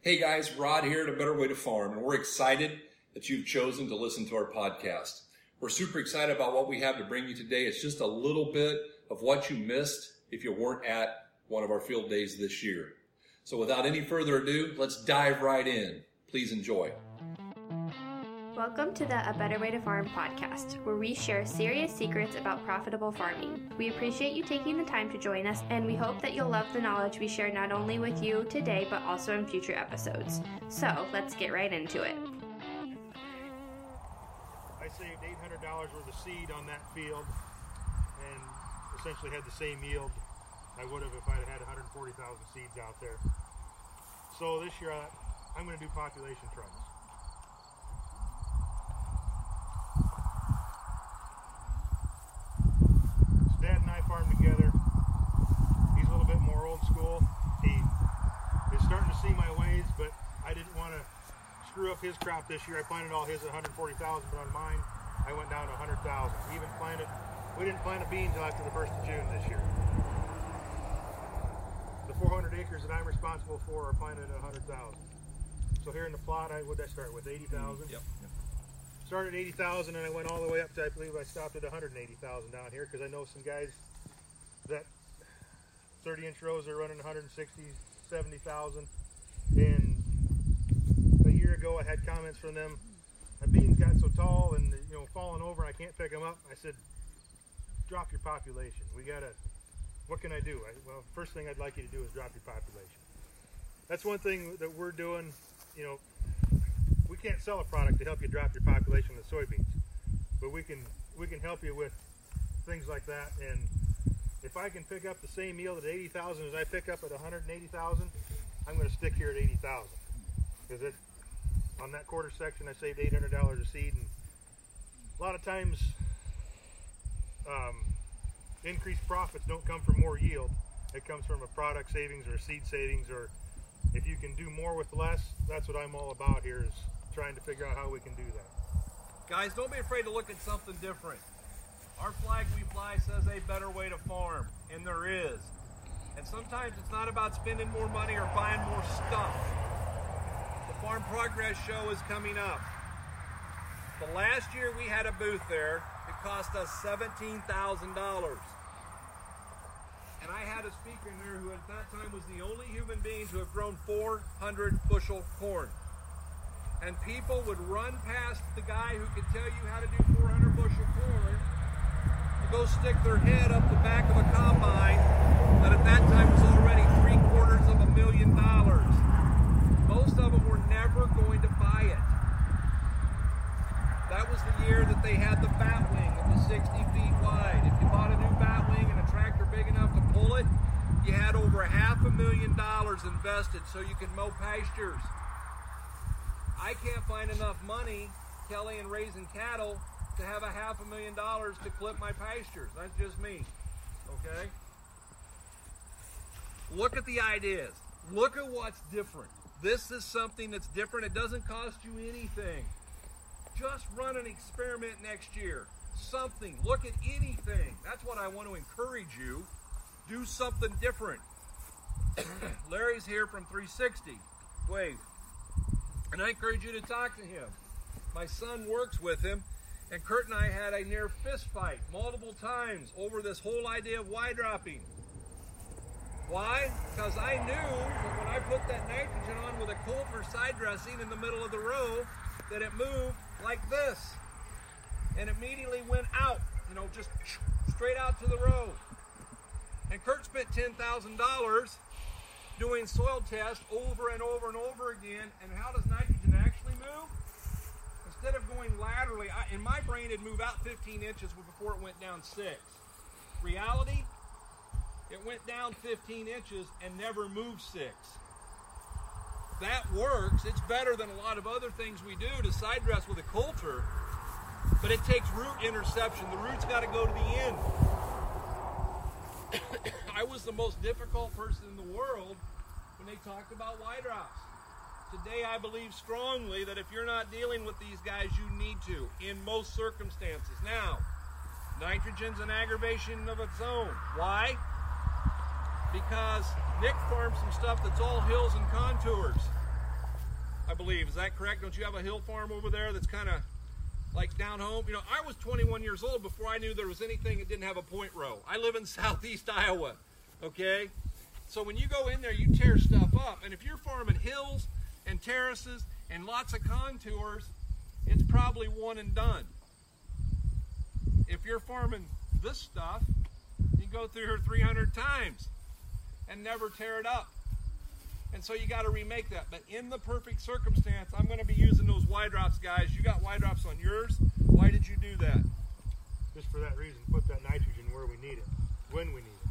Hey guys, Rod here at A Better Way to Farm, and we're excited that you've chosen to listen to our podcast. We're super excited about what we have to bring you today. It's just a little bit of what you missed if you weren't at one of our field days this year. So without any further ado, let's dive right in. Please enjoy. Welcome to the A Better Way to Farm podcast, where we share serious secrets about profitable farming. We appreciate you taking the time to join us, and we hope that you'll love the knowledge we share not only with you today, but also in future episodes. So let's get right into it. I saved $800 worth of seed on that field and essentially had the same yield I would have if I'd had 140,000 seeds out there. So this year I'm going to do population trials. Dad and I farm together. He's a little bit more old school. He is starting to see my ways, but I didn't want to screw up his crop this year. I planted all his at 140,000, but on mine, I went down to 100,000. Even planted, we didn't plant a bean until after the 1st of June this year. The 400 acres that I'm responsible for are planted at 100,000. So here in the plot, I would I start with 80,000. Yep. Started at 80,000 and I went all the way up to I believe I stopped at 180,000 down here because I know some guys that 30 inch rows are running 160, 70,000. And ago I had comments from them. My beans got so tall and you know falling over I can't pick them up. I said, drop your population. We gotta. What can I do? I, well, first thing I'd like you to do is drop your population. That's one thing that we're doing. You know, we can't sell a product to help you drop your population of soybeans, but we can we can help you with things like that. And if I can pick up the same yield at 80,000 as I pick up at 180,000, I'm going to stick here at 80,000 because it on that quarter section I saved $800 a seed, and a lot of times um, increased profits don't come from more yield. It comes from a product savings or a seed savings, or if you can do more with less, that's what I'm all about here is trying to figure out how we can do that. Guys, don't be afraid to look at something different. Our flag we fly says a better way to farm, and there is. And sometimes it's not about spending more money or buying more stuff. Farm Progress Show is coming up. The last year we had a booth there, it cost us $17,000. And I had a speaker in there who at that time was the only human being to have grown 400 bushel corn and people would run past the guy who could tell you how to do 400 bushel corn to go stick their head up the back of a combine that at that time was already three quarters of a million dollars. Most of them were never going to buy it. That was the year that they had the bat wing that was 60 feet wide. If you bought a new bat wing and a tractor big enough to pull it, you had over a half a million dollars invested so you can mow pastures. I can't find enough money, Kelly, in raising cattle to have a half a million dollars to clip my pastures. That's just me. Okay? Look at the ideas. Look at what's different. This is something that's different. It doesn't cost you anything. Just run an experiment next year. Something. Look at anything. That's what I want to encourage you. Do something different. Larry's here from 360. Wave. And I encourage you to talk to him. My son works with him, and Kurt and I had a near fist fight multiple times over this whole idea of Y dropping. Why? Because I knew that when I put that nitrogen on with a Coulter side dressing in the middle of the row, that it moved like this. And immediately went out, you know, just straight out to the row. And Kurt spent $10,000 doing soil tests over and over and over again. And how does nitrogen actually move? Instead of going laterally, I, in my brain, it'd move out 15 inches before it went down six. Reality, it went down 15 inches and never moved six. That works. It's better than a lot of other things we do to side dress with a coulter, but it takes root interception. The root's got to go to the end. The most difficult person in the world when they talked about Y drops. Today, I believe strongly that if you're not dealing with these guys, you need to in most circumstances. Now, nitrogen's an aggravation of its own. Why? Because Nick farms some stuff that's all hills and contours. I believe. Is that correct? Don't you have a hill farm over there that's kind of like down home? You know, I was 21 years old before I knew there was anything that didn't have a point row. I live in southeast Iowa, okay? So when you go in there, you tear stuff up. And if you're farming hills and terraces and lots of contours, it's probably one and done. If you're farming this stuff, you go through here 300 times and never tear it up. And so you got to remake that. But in the perfect circumstance, I'm going to be using those Y drops, guys. You got Y drops on yours. Why did you do that? Just for that reason, put that nitrogen where we need it, when we need it.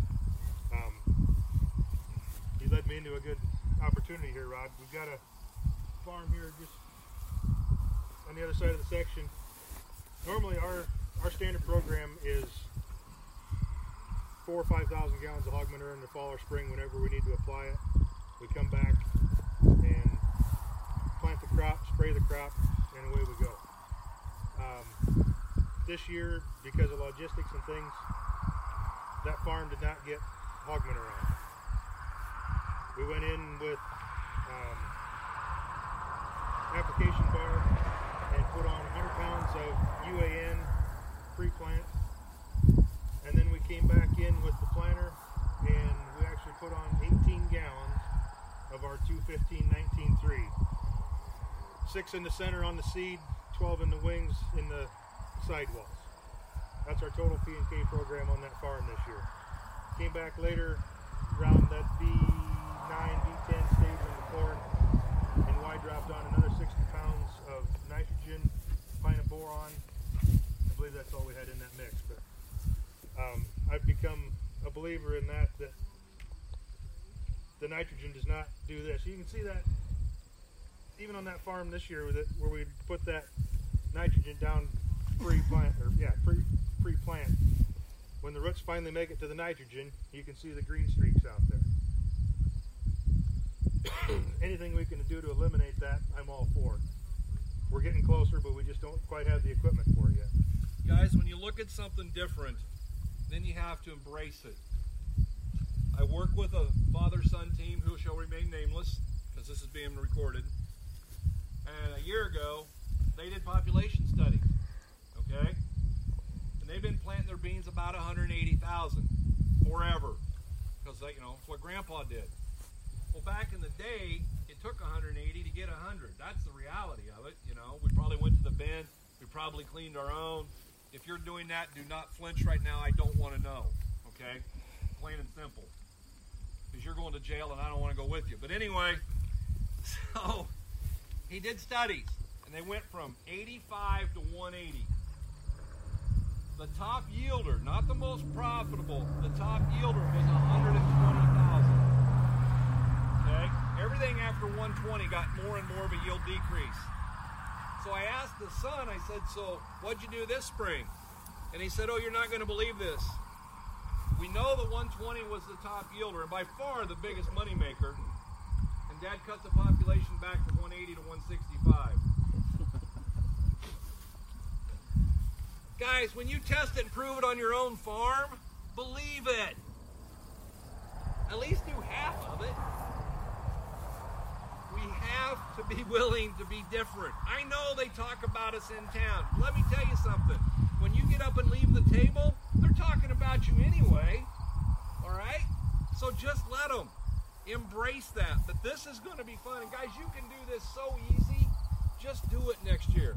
Me into a good opportunity here, Rod. We've got a farm here just on the other side of the section. Normally, our our standard program is four or five thousand gallons of hog manure in the fall or spring whenever we need to apply it. We come back and plant the crop, spray the crop, and away we go. Um, this year, because of logistics and things, that farm did not get hog manure on. We went in with um, application bar and put on 100 pounds of UAN pre-plant, and then we came back in with the planter and we actually put on 18 gallons of our 215-19-3. Six in the center on the seed, 12 in the wings in the sidewalls. That's our total P and K program on that farm this year. Came back later around that V9, V10 stage on the corn, and Y dropped on another 60 pounds of nitrogen, pint of boron. I believe that's all we had in that mix. But um, I've become a believer in that. That the nitrogen does not do this. You can see that even on that farm this year, where we put that nitrogen down pre-plant or yeah pre pre-plant. When the roots finally make it to the nitrogen, you can see the green streaks out there. Anything we can do to eliminate that, I'm all for. We're getting closer, but we just don't quite have the equipment for it yet. Guys, when you look at something different, then you have to embrace it. I work with a father son team who shall remain nameless because this is being recorded. And a year ago, they did population studies. Okay? And they've been planting their beans about 180,000 forever because, you know, it's what grandpa did. Well, back in the day, it took 180 to get 100. That's the reality of it. You know, we probably went to the bin, we probably cleaned our own. If you're doing that, do not flinch right now. I don't want to know. Okay? Plain and simple. Because you're going to jail and I don't want to go with you. But anyway, so he did studies and they went from 85 to 180. The top yielder, not the most profitable, the top yielder was 120,000. Okay? Everything after 120 got more and more of a yield decrease. So I asked the son, I said, So what'd you do this spring? And he said, Oh, you're not going to believe this. We know the 120 was the top yielder and by far the biggest moneymaker. And dad cut the population back from 180 to 165. Guys, when you test it and prove it on your own farm, believe it. At least do half of it. Have to be willing to be different. I know they talk about us in town. Let me tell you something. When you get up and leave the table, they're talking about you anyway. All right? So just let them. Embrace that. But this is going to be fun. And guys, you can do this so easy. Just do it next year.